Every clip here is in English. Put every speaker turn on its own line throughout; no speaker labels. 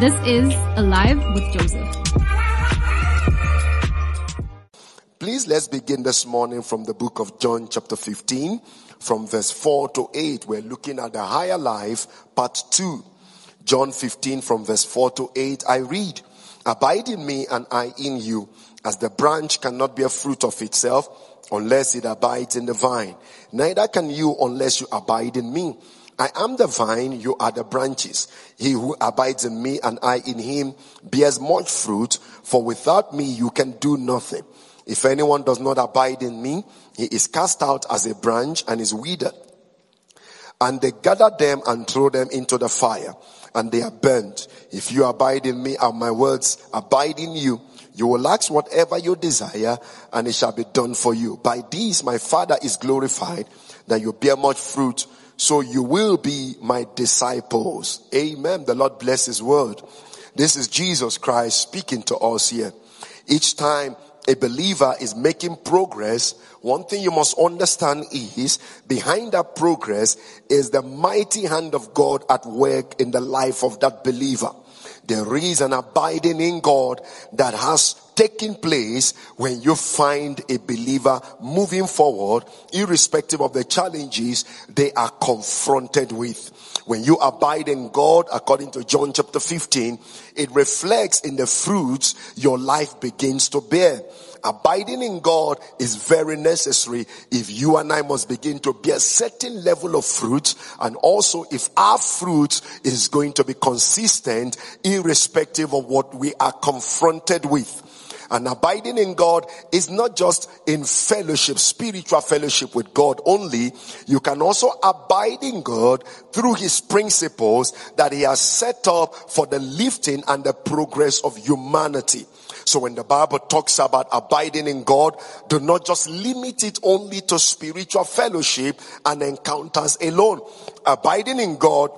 This is Alive with Joseph.
Please let's begin this morning from the book of John, chapter 15, from verse 4 to 8. We're looking at the higher life, part 2. John 15, from verse 4 to 8. I read, Abide in me and I in you, as the branch cannot bear fruit of itself unless it abides in the vine. Neither can you unless you abide in me. I am the vine, you are the branches. He who abides in me and I in him bears much fruit, for without me you can do nothing. If anyone does not abide in me, he is cast out as a branch and is withered. And they gather them and throw them into the fire, and they are burnt. If you abide in me and my words abide in you, you will ask whatever you desire, and it shall be done for you. By these my Father is glorified, that you bear much fruit so you will be my disciples. Amen. The Lord bless his word. This is Jesus Christ speaking to us here. Each time a believer is making progress, one thing you must understand is behind that progress is the mighty hand of God at work in the life of that believer. There is an abiding in God that has taken place when you find a believer moving forward, irrespective of the challenges they are confronted with. When you abide in God, according to John chapter 15, it reflects in the fruits your life begins to bear. Abiding in God is very necessary if you and I must begin to bear a certain level of fruit and also if our fruit is going to be consistent irrespective of what we are confronted with. And abiding in God is not just in fellowship, spiritual fellowship with God only. You can also abide in God through his principles that he has set up for the lifting and the progress of humanity. So when the Bible talks about abiding in God, do not just limit it only to spiritual fellowship and encounters alone. Abiding in God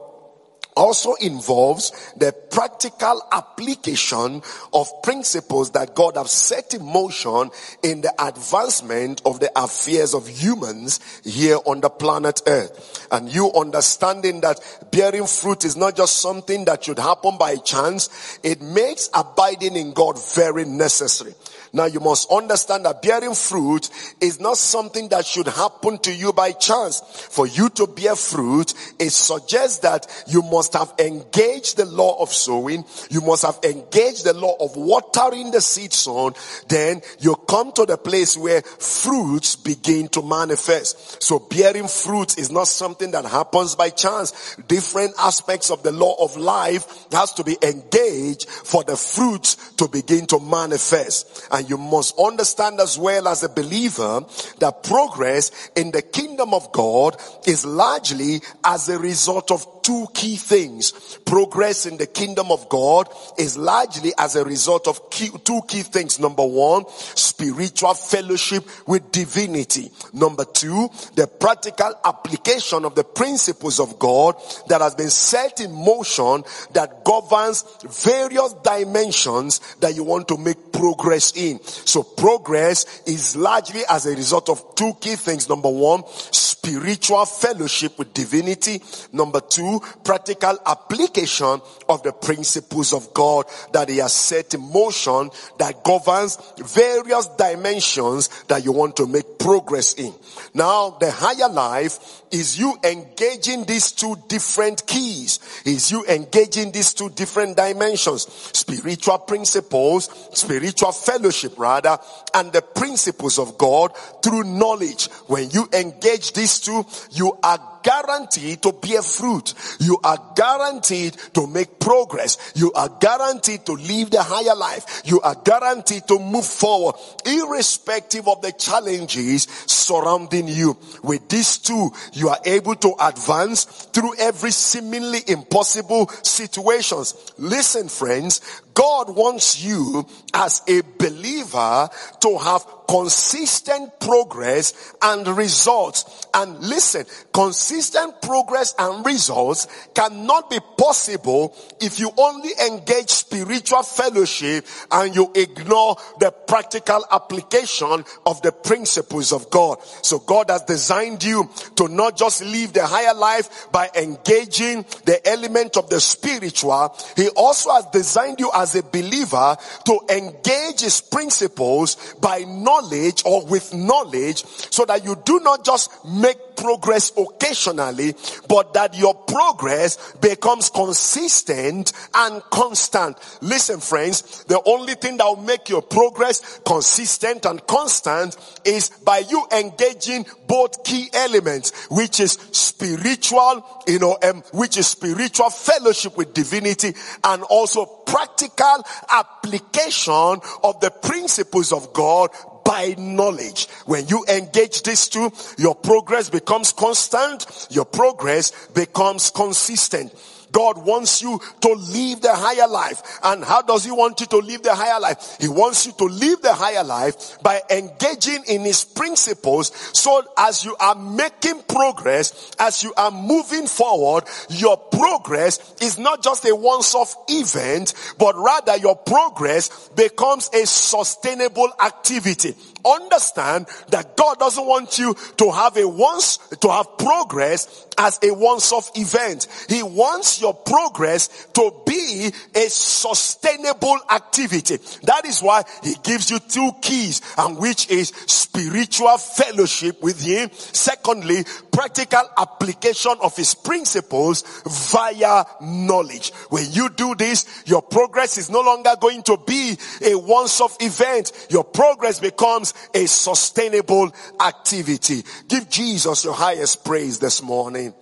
also involves the practical application of principles that God has set in motion in the advancement of the affairs of humans here on the planet earth. And you understanding that bearing fruit is not just something that should happen by chance, it makes abiding in God very necessary. Now you must understand that bearing fruit is not something that should happen to you by chance. For you to bear fruit, it suggests that you must have engaged the law of sowing. You must have engaged the law of watering the seed sown. Then you come to the place where fruits begin to manifest. So bearing fruits is not something that happens by chance. Different aspects of the law of life has to be engaged for the fruits to begin to manifest. And you must understand as well as a believer that progress in the kingdom of God is largely as a result of two key things. Progress in the kingdom of God is largely as a result of key, two key things. Number one, spiritual fellowship with divinity. Number two, the practical application of the principles of God that has been set in motion that governs various dimensions that you want to make progress in. So progress is largely as a result of two key things. Number one, spiritual fellowship with divinity. Number two, practical application of the principles of God that he has set in motion that governs various dimensions that you want to make progress in. Now, the higher life is you engaging these two different keys. Is you engaging these two different dimensions. Spiritual principles, spiritual fellowship rather, and the principles of God through knowledge. When you engage these two, you are guaranteed to bear fruit. You are guaranteed to make progress. You are guaranteed to live the higher life. You are guaranteed to move forward, irrespective of the challenges surrounding you. With these two, you are able to advance through every seemingly impossible situations. Listen, friends, God wants you as a believer to have consistent progress and results. And listen, consistent progress and results cannot be possible if you only engage spiritual fellowship and you ignore the practical application of the principles of God. So God has designed you to not just live the higher life by engaging the element of the spiritual. He also has designed you as a believer to engage his principles by knowledge knowledge or with knowledge so that you do not just make progress occasionally, but that your progress becomes consistent and constant. Listen, friends, the only thing that will make your progress consistent and constant is by you engaging both key elements, which is spiritual, you know, um, which is spiritual fellowship with divinity and also practical application of the principles of God by knowledge. When you engage these two, your progress becomes constant, your progress becomes consistent. God wants you to live the higher life. And how does He want you to live the higher life? He wants you to live the higher life by engaging in His principles. So as you are making progress, as you are moving forward, your progress is not just a once-off event, but rather your progress becomes a sustainable activity understand that God doesn't want you to have a once, to have progress as a once-off event. He wants your progress to be a sustainable activity. That is why he gives you two keys and which is spiritual fellowship with him. Secondly, practical application of his principles via knowledge. When you do this, your progress is no longer going to be a once-off event. Your progress becomes a sustainable activity. Give Jesus your highest praise this morning.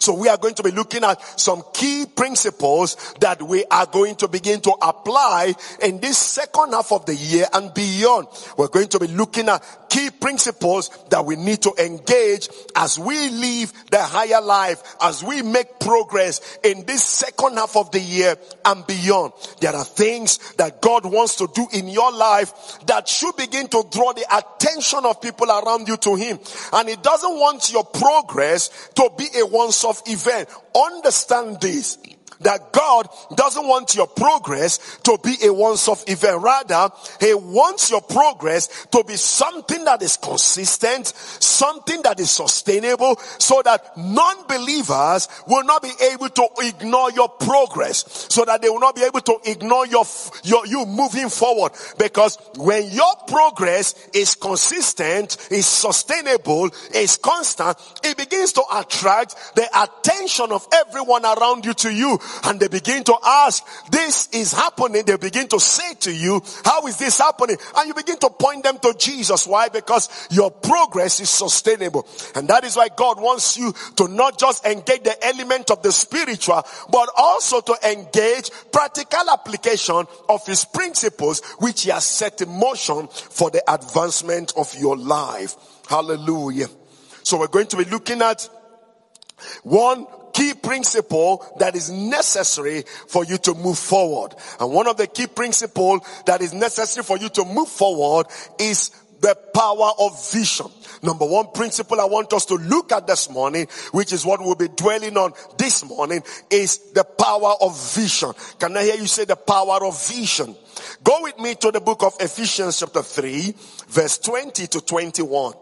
So we are going to be looking at some key principles that we are going to begin to apply in this second half of the year and beyond. We're going to be looking at key principles that we need to engage as we live the higher life, as we make progress in this second half of the year and beyond. There are things that God wants to do in your life that should begin to draw the attention of people around you to Him. And He doesn't want your progress to be a once off event. Understand this that God doesn't want your progress to be a once off event. Rather, He wants your progress to be something that is consistent, something that is sustainable, so that non-believers will not be able to ignore your progress, so that they will not be able to ignore your, your, you moving forward. Because when your progress is consistent, is sustainable, is constant, it begins to attract the attention of everyone around you to you and they begin to ask, this is happening. They begin to say to you, how is this happening? And you begin to point them to Jesus. Why? Because your progress is sustainable. And that is why God wants you to not just engage the element of the spiritual, but also to engage practical application of his principles, which he has set in motion for the advancement of your life. Hallelujah. So we're going to be looking at one key principle that is necessary for you to move forward. And one of the key principles that is necessary for you to move forward is the power of vision. Number one principle I want us to look at this morning, which is what we'll be dwelling on this morning, is the power of vision. Can I hear you say the power of vision? Go with me to the book of Ephesians chapter 3, verse 20 to 21.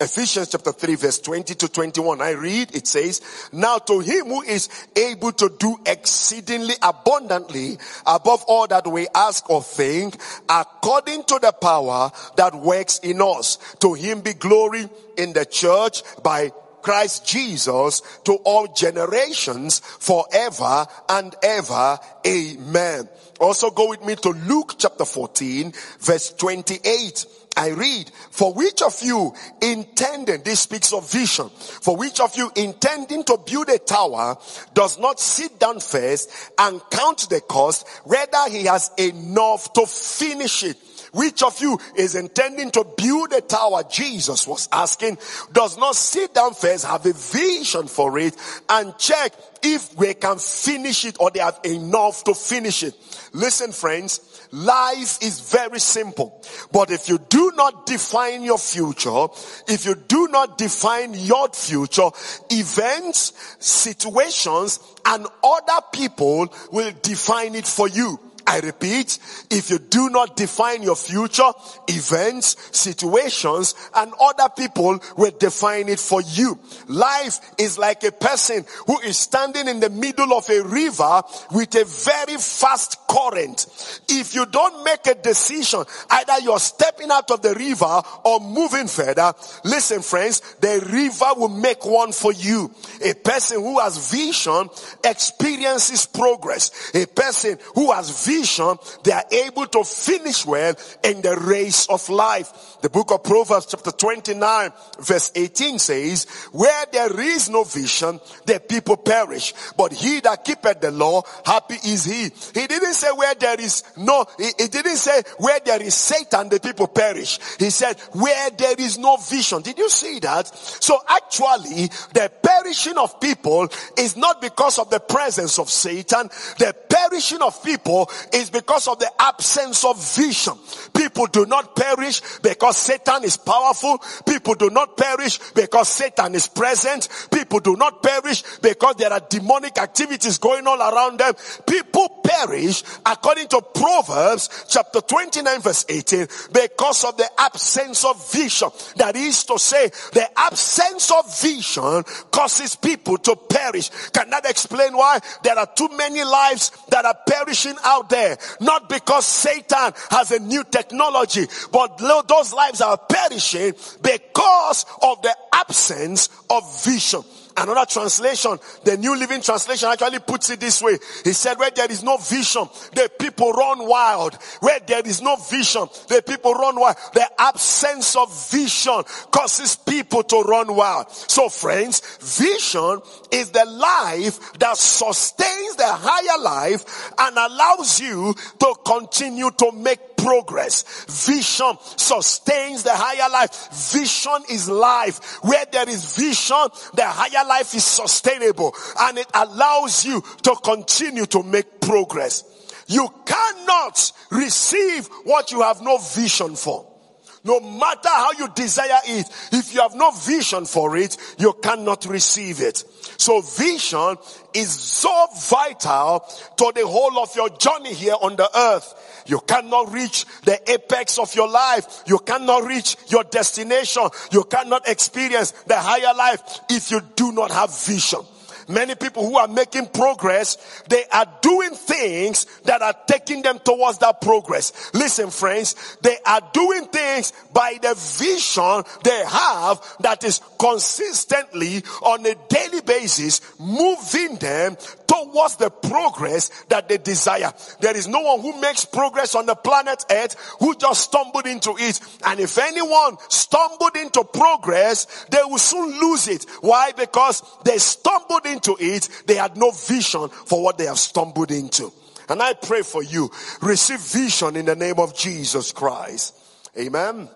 Ephesians chapter 3 verse 20 to 21. I read, it says, Now to him who is able to do exceedingly abundantly above all that we ask or think, according to the power that works in us. To him be glory in the church by Christ Jesus to all generations forever and ever. Amen. Also go with me to Luke chapter 14 verse 28. I read, for which of you intending, this speaks of vision, for which of you intending to build a tower does not sit down first and count the cost, whether he has enough to finish it. Which of you is intending to build a tower? Jesus was asking, does not sit down first, have a vision for it and check if we can finish it or they have enough to finish it. Listen friends, life is very simple. But if you do not define your future, if you do not define your future, events, situations, and other people will define it for you. I repeat, if you do not define your future, events, situations, and other people will define it for you. Life is like a person who is standing in the middle of a river with a very fast current. If you don't make a decision, either you're stepping out of the river or moving further, listen friends, the river will make one for you. A person who has vision experiences progress. A person who has vision vision, they are able to finish well in the race of life. The book of Proverbs chapter 29 verse 18 says, where there is no vision, the people perish. But he that keepeth the law, happy is he. He didn't say where there is no, he, he didn't say where there is Satan, the people perish. He said where there is no vision. Did you see that? So actually, the perishing of people is not because of the presence of Satan. The perishing of people is because of the absence of vision. People do not perish because Satan is powerful. People do not perish because Satan is present. People do not perish because there are demonic activities going on around them. People perish according to Proverbs chapter 29 verse 18 because of the absence of vision. That is to say, the absence of vision causes people to perish. Can that explain why there are too many lives that are perishing out there? Not because Satan has a new technology, but those lives are perishing because of the absence of vision. Another translation, the New Living Translation actually puts it this way. He said, where there is no vision, the people run wild. Where there is no vision, the people run wild. The absence of vision causes people to run wild. So friends, vision is the life that sustains the higher life and allows you to continue to make progress. Vision sustains the higher life. Vision is life. Where there is vision, the higher life is sustainable and it allows you to continue to make progress. You cannot receive what you have no vision for. No matter how you desire it, if you have no vision for it, you cannot receive it. So vision is so vital to the whole of your journey here on the earth. You cannot reach the apex of your life. You cannot reach your destination. You cannot experience the higher life if you do not have vision. Many people who are making progress, they are doing things that are taking them towards that progress. Listen friends, they are doing things by the vision they have that is consistently on a daily basis moving them towards the progress that they desire. There is no one who makes progress on the planet earth who just stumbled into it. And if anyone stumbled into progress, they will soon lose it. Why? Because they stumbled into it. They had no vision for what they have stumbled into. And I pray for you, receive vision in the name of Jesus Christ. Amen.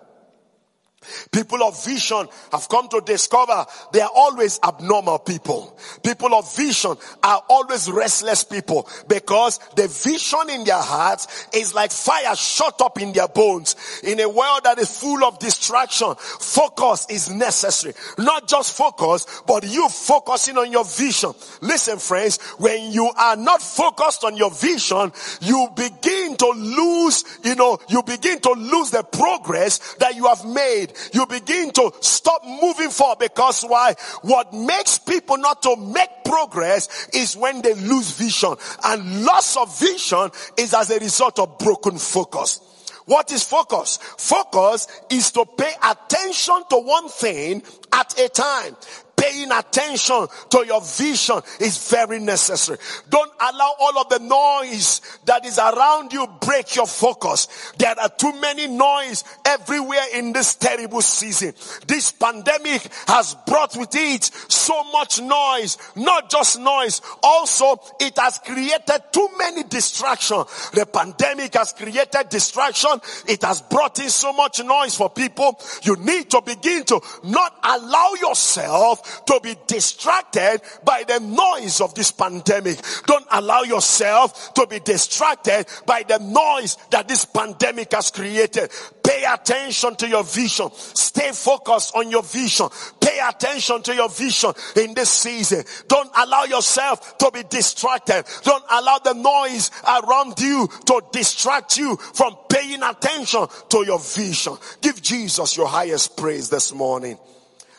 People of vision have come to discover they are always abnormal people. People of vision are always restless people because the vision in their hearts is like fire shot up in their bones. In a world that is full of distraction, focus is necessary. Not just focus, but you focusing on your vision. Listen friends, when you are not focused on your vision, you begin to lose, you know, you begin to lose the progress that you have made you begin to stop moving forward because why? What makes people not to make progress is when they lose vision and loss of vision is as a result of broken focus. What is focus? Focus is to pay attention to one thing at a time. Paying attention to your vision is very necessary. Don't allow all of the noise that is around you break your focus. There are too many noise everywhere in this terrible season. This pandemic has brought with it so much noise, not just noise. Also, it has created too many distractions. The pandemic has created distraction. It has brought in so much noise for people. You need to begin to not allow yourself to be distracted by the noise of this pandemic. Don't allow yourself to be distracted by the noise that this pandemic has created. Pay attention to your vision. Stay focused on your vision. Pay attention to your vision in this season. Don't allow yourself to be distracted. Don't allow the noise around you to distract you from paying attention to your vision. Give Jesus your highest praise this morning.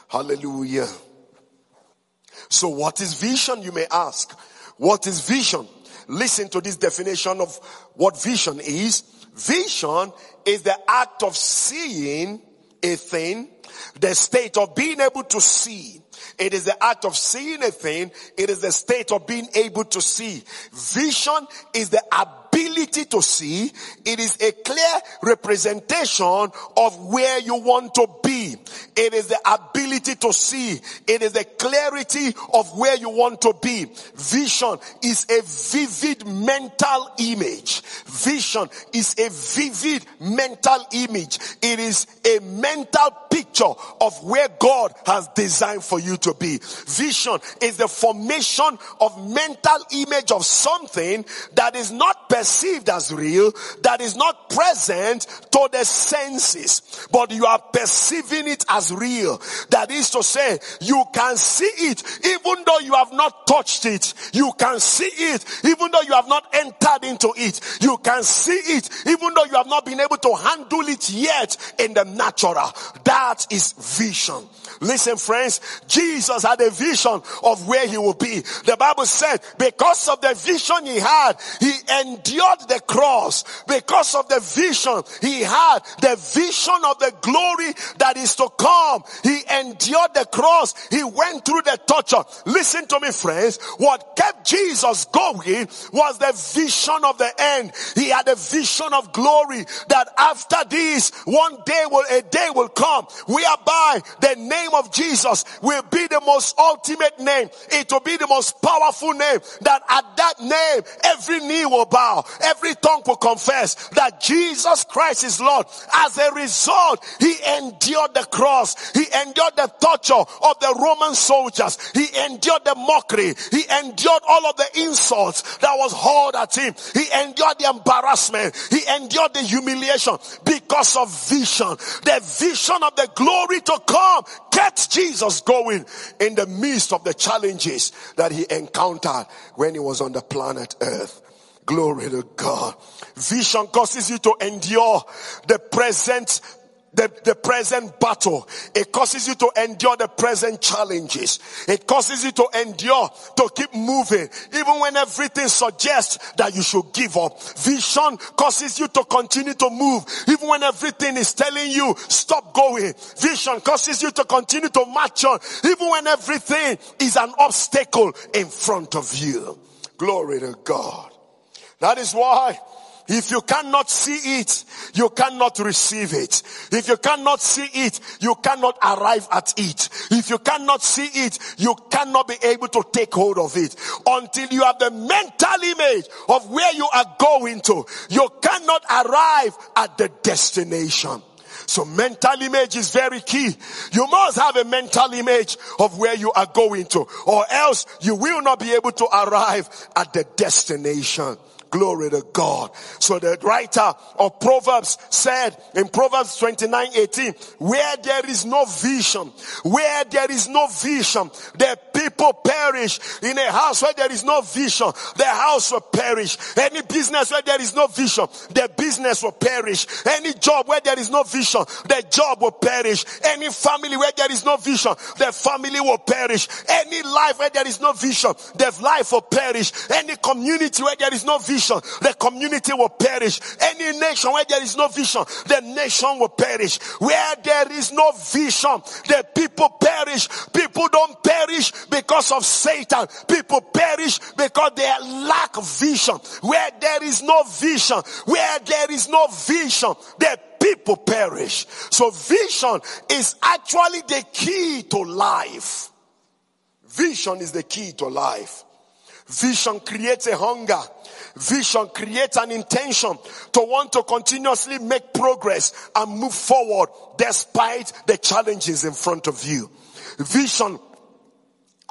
Hallelujah. So what is vision, you may ask? What is vision? Listen to this definition of what vision is. Vision is the act of seeing a thing, the state of being able to see. It is the act of seeing a thing. It is the state of being able to see. Vision is the ability to see. It is a clear representation of where you want to be. It is the ability to see. It is the clarity of where you want to be. Vision is a vivid mental image. Vision is a vivid mental image. It is a mental picture of where God has designed for you to be. Vision is the formation of mental image of something that is not perceived as real, that is not present to the senses, but you are perceiving it as real. That is to say, you can see it even though you have not touched it. You can see it even though you have not entered into it. You can see it even though you have not been able to handle it yet in the natural. That is vision. Listen, friends, Jesus had a vision of where he would be. The Bible said, because of the vision he had, he endured the cross. Because of the vision he had, the vision of the glory that is to come, he endured the cross. He went through the torture. Listen to me, friends. What kept Jesus going was the vision of the end. He had a vision of glory that after this, one day will, a day will come whereby the name of Jesus will be the most ultimate name. It will be the most powerful name that at that name, every knee will bow, every tongue will confess that Jesus Christ is Lord. As a result, he endured the cross. He endured the torture of the Roman soldiers. He endured the mockery. He endured all of the insults that was hurled at him. He endured the embarrassment. He endured the humiliation because of vision. The vision of the glory to come kept Jesus going in the midst of the challenges that he encountered when he was on the planet earth. Glory to God. Vision causes you to endure the present the, the present battle. It causes you to endure the present challenges. It causes you to endure, to keep moving, even when everything suggests that you should give up. Vision causes you to continue to move, even when everything is telling you stop going. Vision causes you to continue to march on, even when everything is an obstacle in front of you. Glory to God. That is why if you cannot see it, you cannot receive it. If you cannot see it, you cannot arrive at it. If you cannot see it, you cannot be able to take hold of it. Until you have the mental image of where you are going to, you cannot arrive at the destination. So mental image is very key. You must have a mental image of where you are going to or else you will not be able to arrive at the destination. Glory to God. So the writer of Proverbs said in Proverbs 29, 18, where there is no vision, where there is no vision, the people perish. In a house where there is no vision, the house will perish. Any business where there is no vision, the business will perish. Any job where there is no vision, the job will perish. Any family where there is no vision, the family will perish. Any life where there is no vision, the life will perish. Any community where there is no vision, vision, the community will perish. Any nation where there is no vision, the nation will perish. Where there is no vision, the people perish. People don't perish because of Satan. People perish because they lack vision. Where there is no vision, where there is no vision, the people perish. So vision is actually the key to life. Vision is the key to life. Vision creates a hunger. Vision creates an intention to want to continuously make progress and move forward despite the challenges in front of you. Vision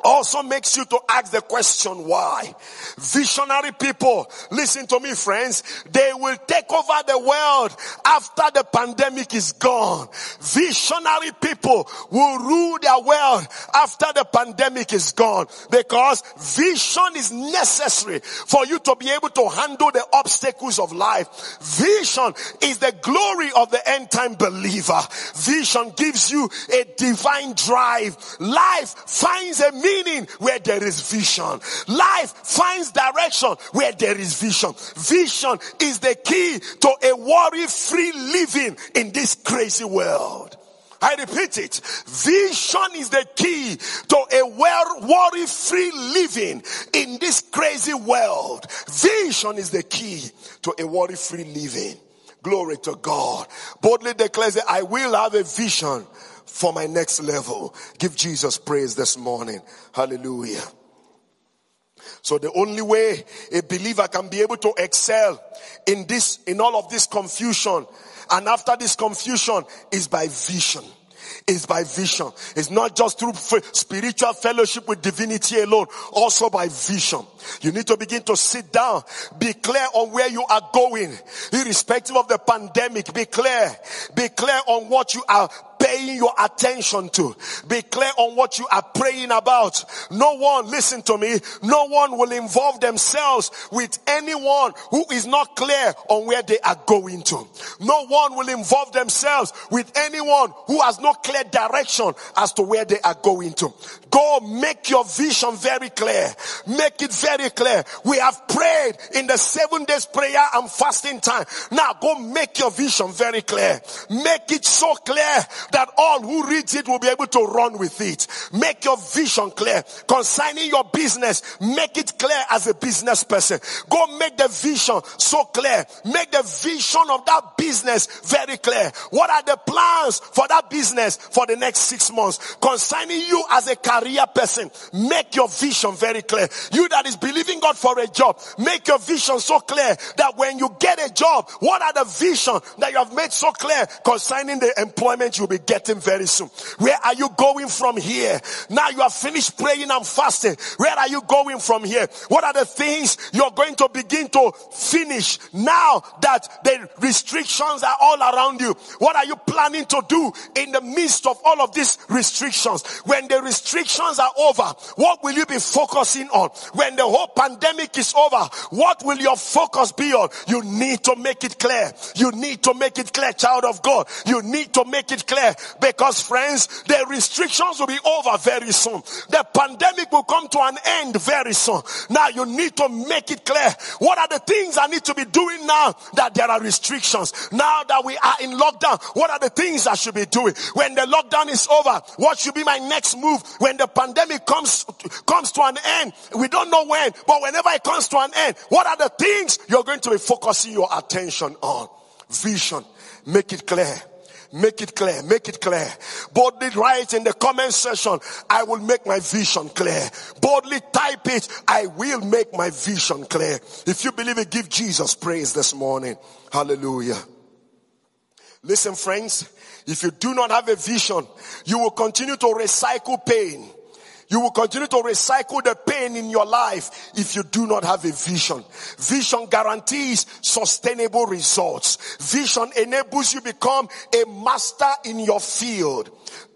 also makes you to ask the question why. Visionary people, listen to me friends, they will take over the world after the pandemic is gone. Visionary people will rule their world after the pandemic is gone because vision is necessary for you to be able to handle the obstacles of life. Vision is the glory of the end time believer. Vision gives you a divine drive. Life finds a meaning meaning where there is vision. Life finds direction where there is vision. Vision is the key to a worry free living in this crazy world. I repeat it. Vision is the key to a worry free living in this crazy world. Vision is the key to a worry free living. Glory to God. Boldly declares that I will have a vision for my next level. Give Jesus praise this morning. Hallelujah. So the only way a believer can be able to excel in this, in all of this confusion and after this confusion is by vision is by vision. It's not just through spiritual fellowship with divinity alone, also by vision. You need to begin to sit down, be clear on where you are going, irrespective of the pandemic. Be clear, be clear on what you are paying your attention to. Be clear on what you are praying about. No one, listen to me, no one will involve themselves with anyone who is not clear on where they are going to. No one will involve themselves with anyone who has no clear direction as to where they are going to. Go make your vision very clear. Make it very clear. We have prayed in the seven days prayer and fasting time. Now go make your vision very clear. Make it so clear that all who reads it will be able to run with it. Make your vision clear. Concerning your business, make it clear as a business person. Go make the vision so clear. Make the vision of that business very clear. What are the plans for that business for the next six months? Concerning you as a career person, make your vision very clear. You that is believing God for a job, make your vision so clear that when you get a job, what are the vision that you have made so clear concerning the employment you'll be getting very soon. Where are you going from here? Now you have finished praying and fasting. Where are you going from here? What are the things you're going to begin to finish now that the restrictions are all around you? What are you planning to do in the midst of all of these restrictions? When the restrictions are over, what will you be focusing on? When the whole pandemic is over, what will your focus be on? You need to make it clear. You need to make it clear, child of God. You need to make it clear because friends, the restrictions will be over very soon. The pandemic will come to an end very soon. Now you need to make it clear. What are the things I need to be doing now that there are restrictions? Now that we are in lockdown, what are the things I should be doing? When the lockdown is over, what should be my next move? When the pandemic comes, comes to an end, we don't know when, but whenever it comes to an end, what are the things you're going to be focusing your attention on? Vision. Make it clear. Make it clear. Make it clear. Boldly write in the comment section, I will make my vision clear. Boldly type it, I will make my vision clear. If you believe it, give Jesus praise this morning. Hallelujah. Listen, friends, if you do not have a vision, you will continue to recycle pain. You will continue to recycle the pain in your life if you do not have a vision. Vision guarantees sustainable results. Vision enables you become a master in your field.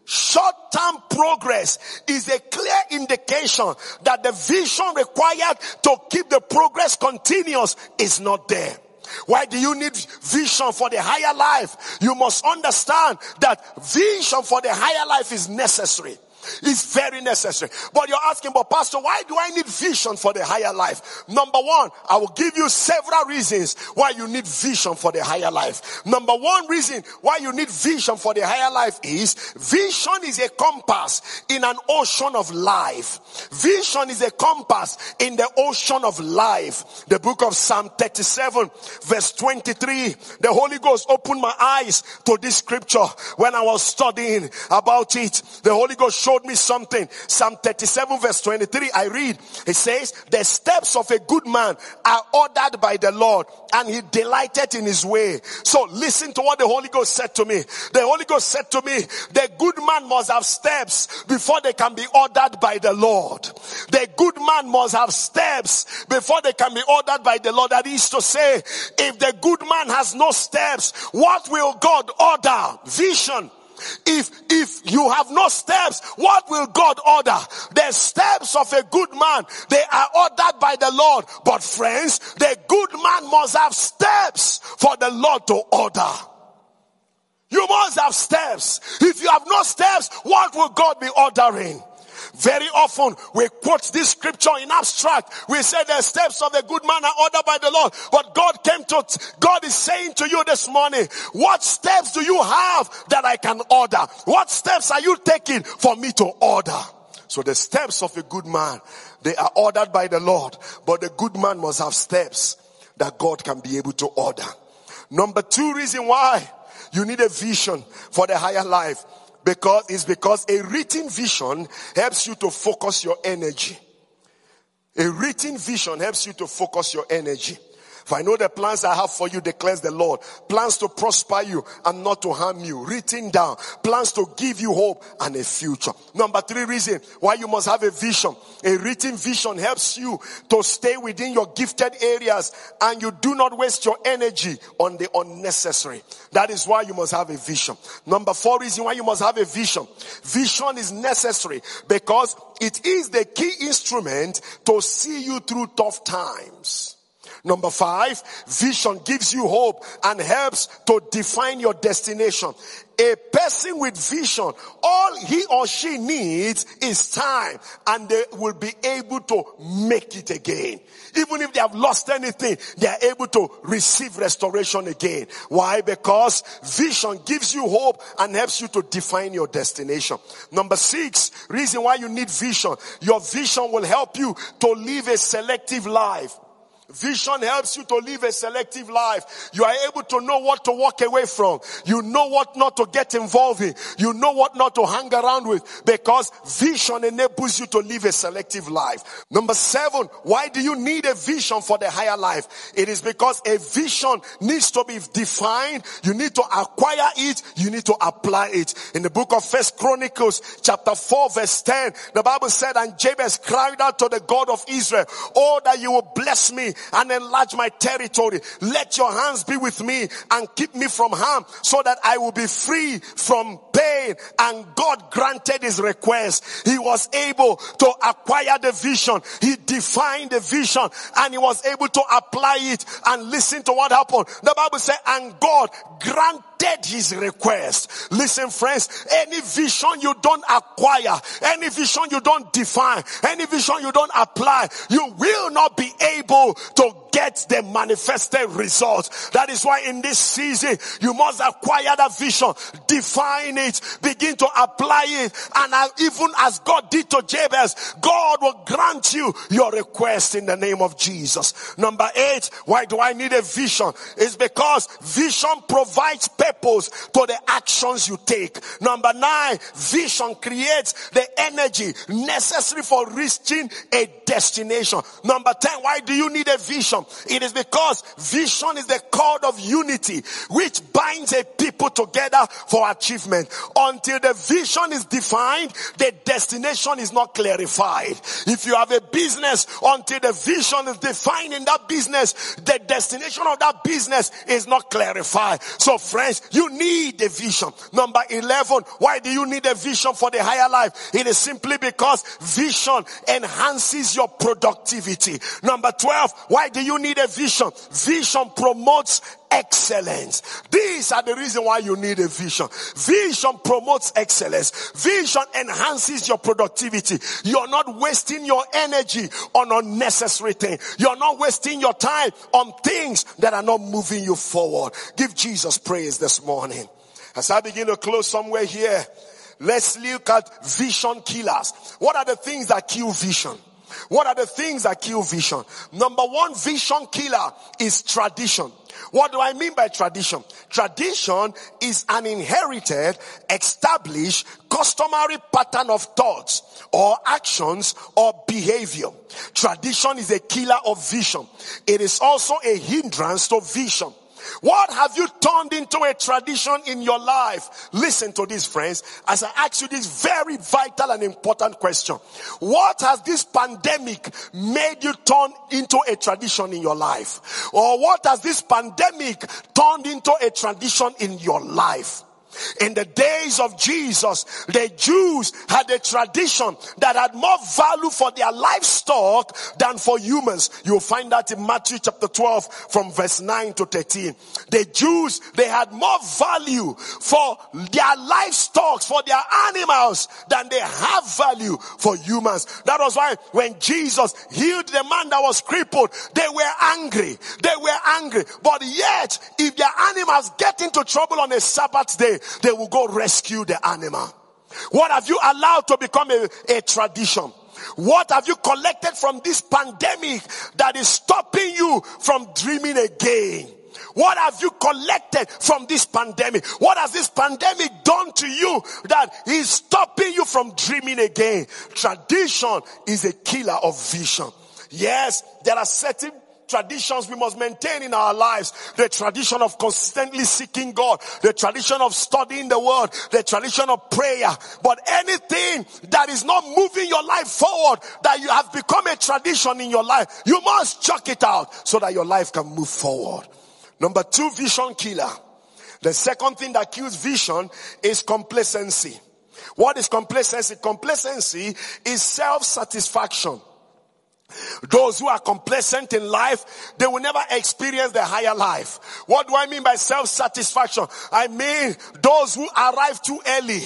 Short-term progress is a clear indication that the vision required to keep the progress continuous is not there. Why do you need vision for the higher life? You must understand that vision for the higher life is necessary. Is very necessary. But you're asking, but pastor, why do I need vision for the higher life? Number one, I will give you several reasons why you need vision for the higher life. Number one reason why you need vision for the higher life is vision is a compass in an ocean of life. Vision is a compass in the ocean of life. The book of Psalm 37 verse 23, the Holy Ghost opened my eyes to this scripture when I was studying about it. The Holy Ghost showed me something. Psalm 37 verse 23, I read, it says, the steps of a good man are ordered by the Lord and he delighted in his way. So listen to what the Holy Ghost said to me. The Holy Ghost said to me, the good man must have steps before they can be ordered by the Lord. The good man must have steps before they can be ordered by the Lord. That is to say, if the good man has no steps, what will God order? Vision. If, if you have no steps, what will God order? The steps of a good man, they are ordered by the Lord. But friends, the good man must have steps for the Lord to order. You must have steps. If you have no steps, what will God be ordering? Very often we quote this scripture in abstract. We say the steps of the good man are ordered by the Lord. But God came to, God is saying to you this morning, what steps do you have that I can order? What steps are you taking for me to order? So the steps of a good man, they are ordered by the Lord. But the good man must have steps that God can be able to order. Number two reason why you need a vision for the higher life because it's because a written vision helps you to focus your energy. A written vision helps you to focus your energy. For I know the plans I have for you, declares the Lord. Plans to prosper you and not to harm you. Written down. Plans to give you hope and a future. Number three reason why you must have a vision. A written vision helps you to stay within your gifted areas and you do not waste your energy on the unnecessary. That is why you must have a vision. Number four reason why you must have a vision. Vision is necessary because it is the key instrument to see you through tough times. Number five, vision gives you hope and helps to define your destination. A person with vision, all he or she needs is time and they will be able to make it again. Even if they have lost anything, they are able to receive restoration again. Why? Because vision gives you hope and helps you to define your destination. Number six, reason why you need vision. Your vision will help you to live a selective life. Vision helps you to live a selective life. You are able to know what to walk away from. You know what not to get involved in. You know what not to hang around with because vision enables you to live a selective life. Number seven, why do you need a vision for the higher life? It is because a vision needs to be defined. You need to acquire it. You need to apply it. In the book of First Chronicles chapter 4 verse 10, the Bible said, and Jabez cried out to the God of Israel, Oh, that you will bless me and enlarge my territory. Let your hands be with me and keep me from harm so that I will be free from pain. And God granted his request. He was able to acquire the vision. He defined the vision and he was able to apply it and listen to what happened. The Bible said, and God granted his request. Listen, friends, any vision you don't acquire, any vision you don't define, any vision you don't apply, you will not be able to get the manifested results. That is why in this season, you must acquire that vision, define it, begin to apply it. And even as God did to Jabez, God will grant you your request in the name of Jesus. Number eight, why do I need a vision? It's because vision provides purpose to the actions you take. Number nine, vision creates the energy necessary for reaching a destination. Number 10, why do you need a vision? It is because vision is the cord of unity which binds a people together for achievement. Until the vision is defined, the destination is not clarified. If you have a business, until the vision is defined in that business, the destination of that business is not clarified. So friends, you need a vision. Number 11, why do you need a vision for the higher life? It is simply because vision enhances your productivity. Number 12, why do you need a vision? Vision promotes excellence. These are the reason why you need a vision. Vision promotes excellence. Vision enhances your productivity. You're not wasting your energy on unnecessary things. You're not wasting your time on things that are not moving you forward. Give Jesus praise this morning. As I begin to close somewhere here, let's look at vision killers. What are the things that kill vision? What are the things that kill vision? Number one vision killer is tradition. What do I mean by tradition? Tradition is an inherited, established, customary pattern of thoughts or actions or behavior. Tradition is a killer of vision. It is also a hindrance to vision. What have you turned into a tradition in your life? Listen to this, friends, as I ask you this very vital and important question. What has this pandemic made you turn into a tradition in your life? Or what has this pandemic turned into a tradition in your life? In the days of Jesus, the Jews had a tradition that had more value for their livestock than for humans. You'll find that in Matthew chapter 12 from verse 9 to 13. The Jews, they had more value for their livestock, for their animals than they have value for humans. That was why when Jesus healed the man that was crippled, they were angry. They were angry. But yet, if their animals get into trouble on a Sabbath day, they will go rescue the animal. What have you allowed to become a, a tradition? What have you collected from this pandemic that is stopping you from dreaming again? What have you collected from this pandemic? What has this pandemic done to you that is stopping you from dreaming again? Tradition is a killer of vision. Yes, there are certain traditions we must maintain in our lives. The tradition of constantly seeking God, the tradition of studying the word, the tradition of prayer. But anything that is not moving your life forward, that you have become a tradition in your life, you must chuck it out so that your life can move forward. Number two, vision killer. The second thing that kills vision is complacency. What is complacency? Complacency is self-satisfaction. Those who are complacent in life, they will never experience the higher life. What do I mean by self-satisfaction? I mean those who arrive too early.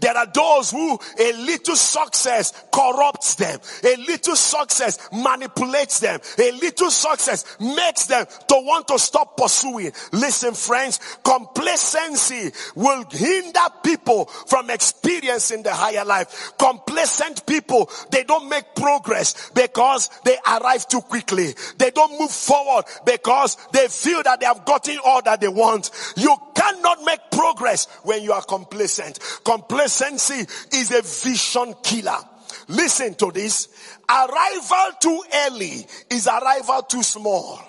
There are those who a little success corrupts them. A little success manipulates them. A little success makes them to want to stop pursuing. Listen friends, complacency will hinder people from experiencing the higher life. Complacent people, they don't make progress because they arrive too quickly. They don't move forward because they feel that they have gotten all that they want. You cannot make progress when you are complacent. Complacency is a vision killer. Listen to this. Arrival too early is arrival too small.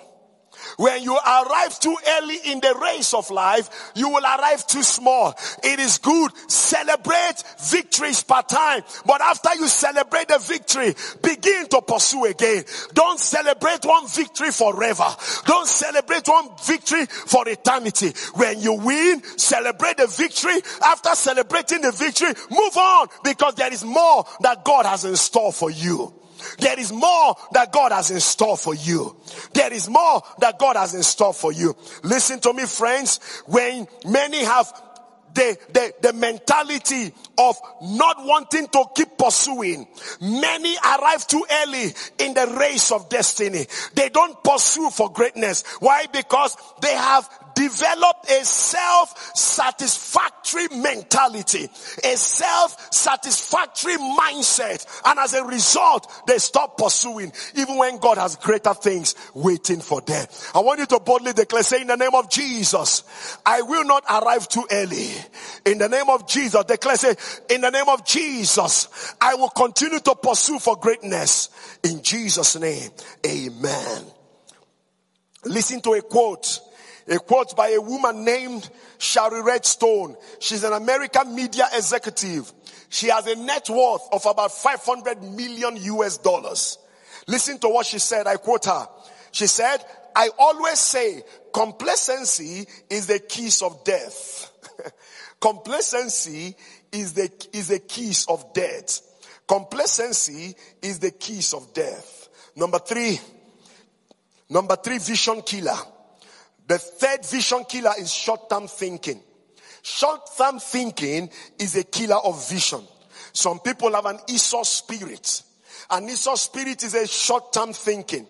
When you arrive too early in the race of life, you will arrive too small. It is good. Celebrate victories part time. But after you celebrate the victory, begin to pursue again. Don't celebrate one victory forever. Don't celebrate one victory for eternity. When you win, celebrate the victory. After celebrating the victory, move on because there is more that God has in store for you. There is more that God has in store for you. There is more that God has in store for you. Listen to me, friends. When many have the, the, the mentality of not wanting to keep pursuing. Many arrive too early in the race of destiny. They don't pursue for greatness. Why? Because they have developed a self-satisfactory mentality, a self-satisfactory mindset. And as a result, they stop pursuing even when God has greater things waiting for them. I want you to boldly declare, say in the name of Jesus, I will not arrive too early. In the name of Jesus, declare, say, in the name of Jesus, I will continue to pursue for greatness. In Jesus' name, amen. Listen to a quote a quote by a woman named Shari Redstone. She's an American media executive. She has a net worth of about 500 million US dollars. Listen to what she said. I quote her. She said, I always say complacency is the keys of death. complacency is the, is the keys of death. Complacency is the keys of death. Number three, number three vision killer The third vision killer is short term thinking. Short term thinking is a killer of vision. Some people have an Esau spirit. An Esau spirit is a short term thinking.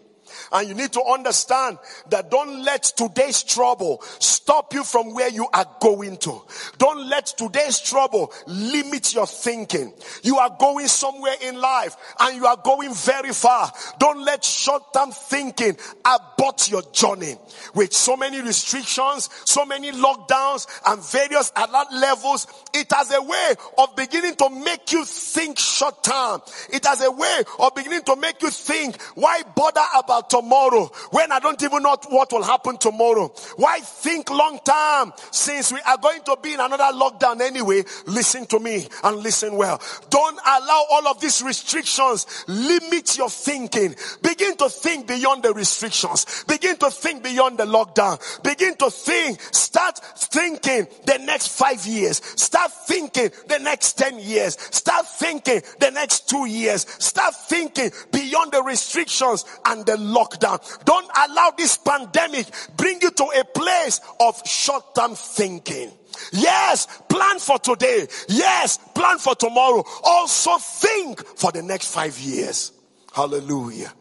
And you need to understand that don't let today's trouble stop you from where you are going to. Don't let today's trouble limit your thinking. You are going somewhere in life and you are going very far. Don't let short term thinking abort your journey with so many restrictions, so many lockdowns and various alert levels. It has a way of beginning to make you think short term. It has a way of beginning to make you think, why bother about tomorrow when I don't even know what will happen tomorrow? Why think long term since we are going to be in another lockdown anyway? Listen to me and listen well. Don't allow all of these restrictions limit your thinking. Begin to think beyond the restrictions. Begin to think beyond the lockdown. Begin to think. Start thinking the next five years. Start thinking the next 10 years. Start thinking the next two years. Start thinking beyond the restrictions and the lockdown. Don't allow this pandemic bring you to a place of short-term thinking. Yes, plan for today. Yes, plan for tomorrow. Also think for the next five years. Hallelujah.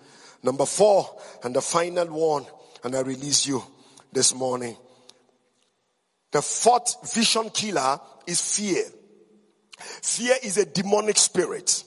Number four, and the final one, and I release you this morning. The fourth vision killer is fear. Fear is a demonic spirit.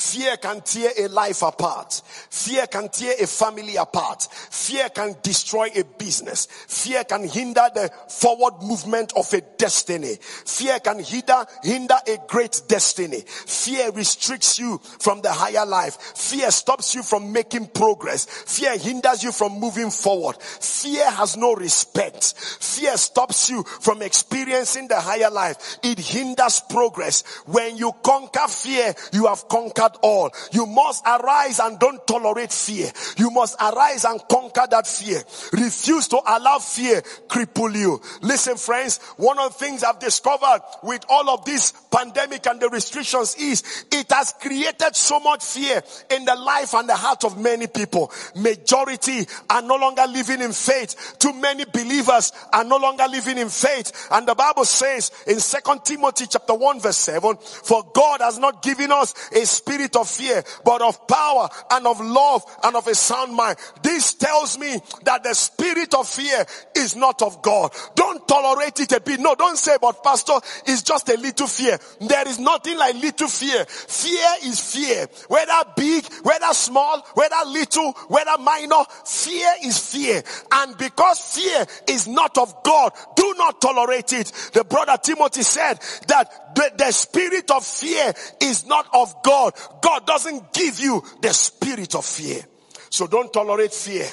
Fear can tear a life apart. Fear can tear a family apart. Fear can destroy a business. Fear can hinder the forward movement of a destiny. Fear can hinder, hinder a great destiny. Fear restricts you from the higher life. Fear stops you from making progress. Fear hinders you from moving forward. Fear has no respect. Fear stops you from experiencing the higher life. It hinders progress. When you conquer fear, you have conquered all. You must arise and don't tolerate fear. You must arise and conquer that fear. Refuse to allow fear cripple you. Listen, friends, one of the things I've discovered with all of this pandemic and the restrictions is it has created so much fear in the life and the heart of many people. Majority are no longer living in faith. Too many believers are no longer living in faith. And the Bible says in Second Timothy chapter 1 verse 7, for God has not given us a spirit of fear, but of power and of love and of a sound mind. This tells me that the spirit of fear is not of God. Don't tolerate it a bit. No, don't say, but pastor, it's just a little fear. There is nothing like little fear. Fear is fear. Whether big, whether small, whether little, whether minor, fear is fear. And because fear is not of God, do not tolerate it. The brother Timothy said that the, the spirit of fear is not of God. God doesn't give you the spirit of fear. So don't tolerate fear.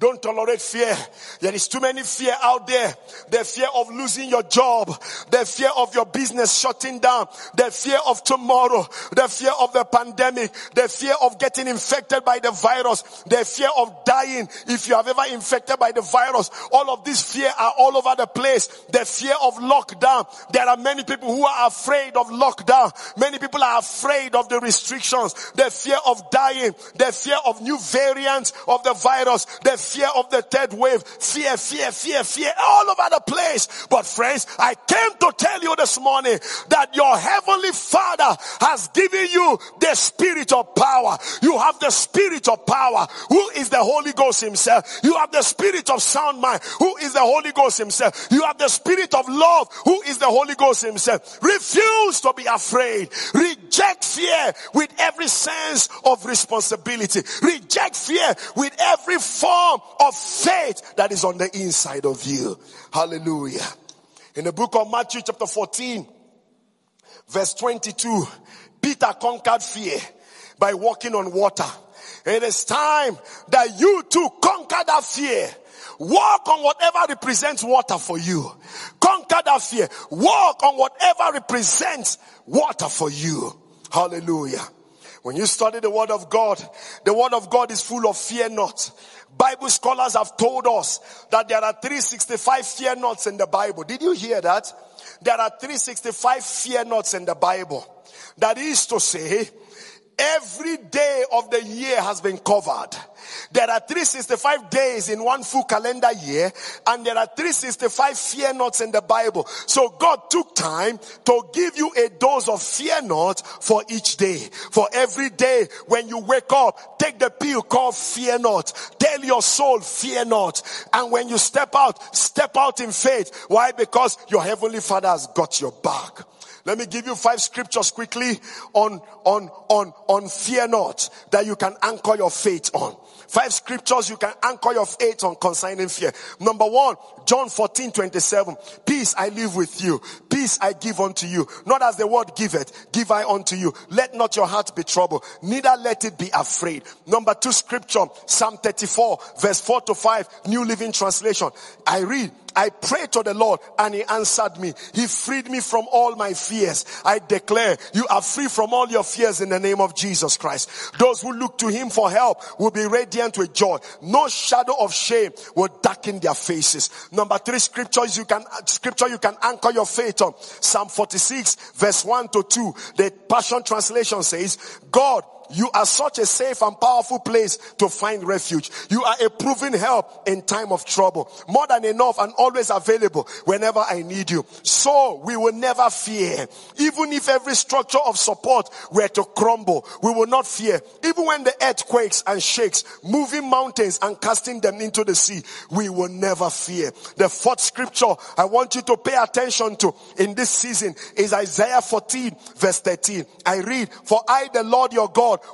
Don't tolerate fear. There is too many fear out there. The fear of losing your job. The fear of your business shutting down. The fear of tomorrow. The fear of the pandemic. The fear of getting infected by the virus. The fear of dying if you have ever infected by the virus. All of these fear are all over the place. The fear of lockdown. There are many people who are afraid of lockdown. Many people are afraid of the restrictions. The fear of dying. The fear of new variants of the virus. The fear of the third wave. Fear, fear, fear, fear all over the place. But friends, I came to tell you this morning that your heavenly father has given you the spirit of power. You have the spirit of power, who is the Holy Ghost himself. You have the spirit of sound mind, who is the Holy Ghost himself. You have the spirit of love, who is the Holy Ghost himself. Refuse to be afraid. Reject fear with every sense of responsibility. Reject fear with every form of faith that is on the inside of you. Hallelujah. In the book of Matthew chapter 14, verse 22, Peter conquered fear by walking on water. It is time that you too conquer that fear. Walk on whatever represents water for you. Conquer that fear. Walk on whatever represents water for you. Hallelujah. When you study the word of God, the word of God is full of fear not. Bible scholars have told us that there are 365 fear nots in the Bible. Did you hear that? There are 365 fear nots in the Bible. That is to say, every day of the year has been covered. There are 365 days in one full calendar year, and there are 365 fear nots in the Bible. So God took time to give you a dose of fear not for each day. For every day when you wake up, take the pill called fear not. Tell your soul fear not. And when you step out, step out in faith. Why? Because your heavenly father has got your back. Let me give you five scriptures quickly on, on, on, on fear not that you can anchor your faith on. Five scriptures you can anchor your faith on concerning fear. Number one, John 14, 27. Peace I live with you. Peace I give unto you. Not as the word giveth, give I unto you. Let not your heart be troubled, neither let it be afraid. Number two scripture, Psalm 34, verse 4 to 5, New Living Translation. I read, I prayed to the Lord and he answered me. He freed me from all my fears. I declare you are free from all your fears in the name of Jesus Christ. Those who look to him for help will be radiant with joy. No shadow of shame will darken their faces. Number three scriptures you can, scripture you can anchor your faith on. Psalm 46 verse 1 to 2. The Passion Translation says, God you are such a safe and powerful place to find refuge. You are a proven help in time of trouble. More than enough and always available whenever I need you. So we will never fear. Even if every structure of support were to crumble, we will not fear. Even when the earth quakes and shakes, moving mountains and casting them into the sea, we will never fear. The fourth scripture I want you to pay attention to in this season is Isaiah 14 verse 13. I read, for I, the Lord your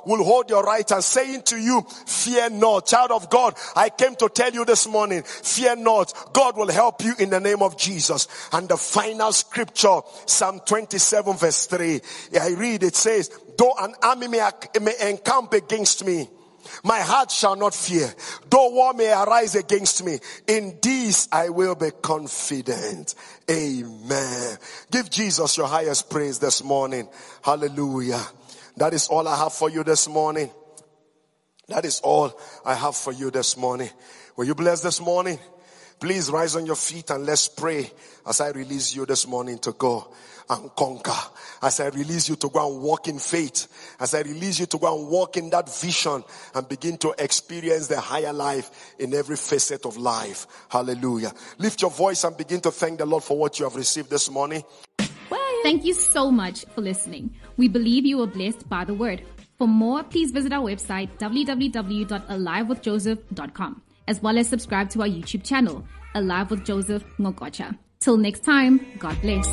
Will hold your right hand saying to you, fear not. Child of God, I came to tell you this morning, fear not. God will help you in the name of Jesus. And the final scripture, Psalm 27 verse 3. I read, it says, though an army may, may encamp against me, my heart shall not fear, though war may arise against me. In this I will be confident. Amen. Give Jesus your highest praise this morning. Hallelujah. That is all I have for you this morning. That is all I have for you this morning. Were you blessed this morning? Please rise on your feet and let's pray as I release you this morning to go and conquer. As I release you to go and walk in faith. As I release you to go and walk in that vision and begin to experience the higher life in every facet of life. Hallelujah. Lift your voice and begin to thank the Lord for what you have received this morning.
Thank you so much for listening. We believe you were blessed by the word. For more, please visit our website www.alivewithjoseph.com as well as subscribe to our YouTube channel, Alive with Joseph Ngokocha. Till next time, God bless.